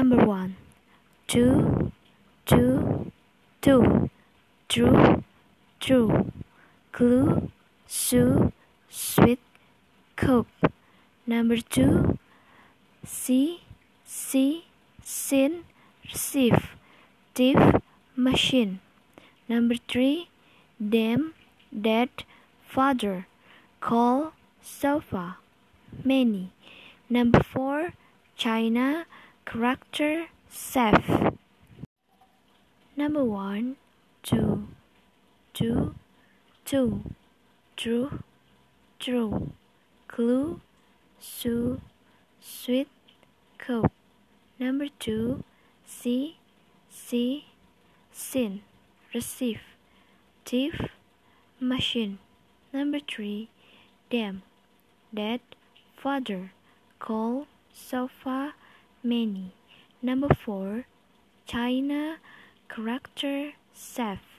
Number one, two, two, two, true, true, clue, sue, sweet, cope. Number two, see, see, sin, receive, thief, machine. Number three, them, dad, father, call, sofa, many. Number four, China, character, safe. Number one, two, two, two, true, true, clue, sue, sweet, cope. Number two, see, see, sin, receive, thief, machine. Number three, them, dad, father, call, sofa, many. Number four, China, character, safe.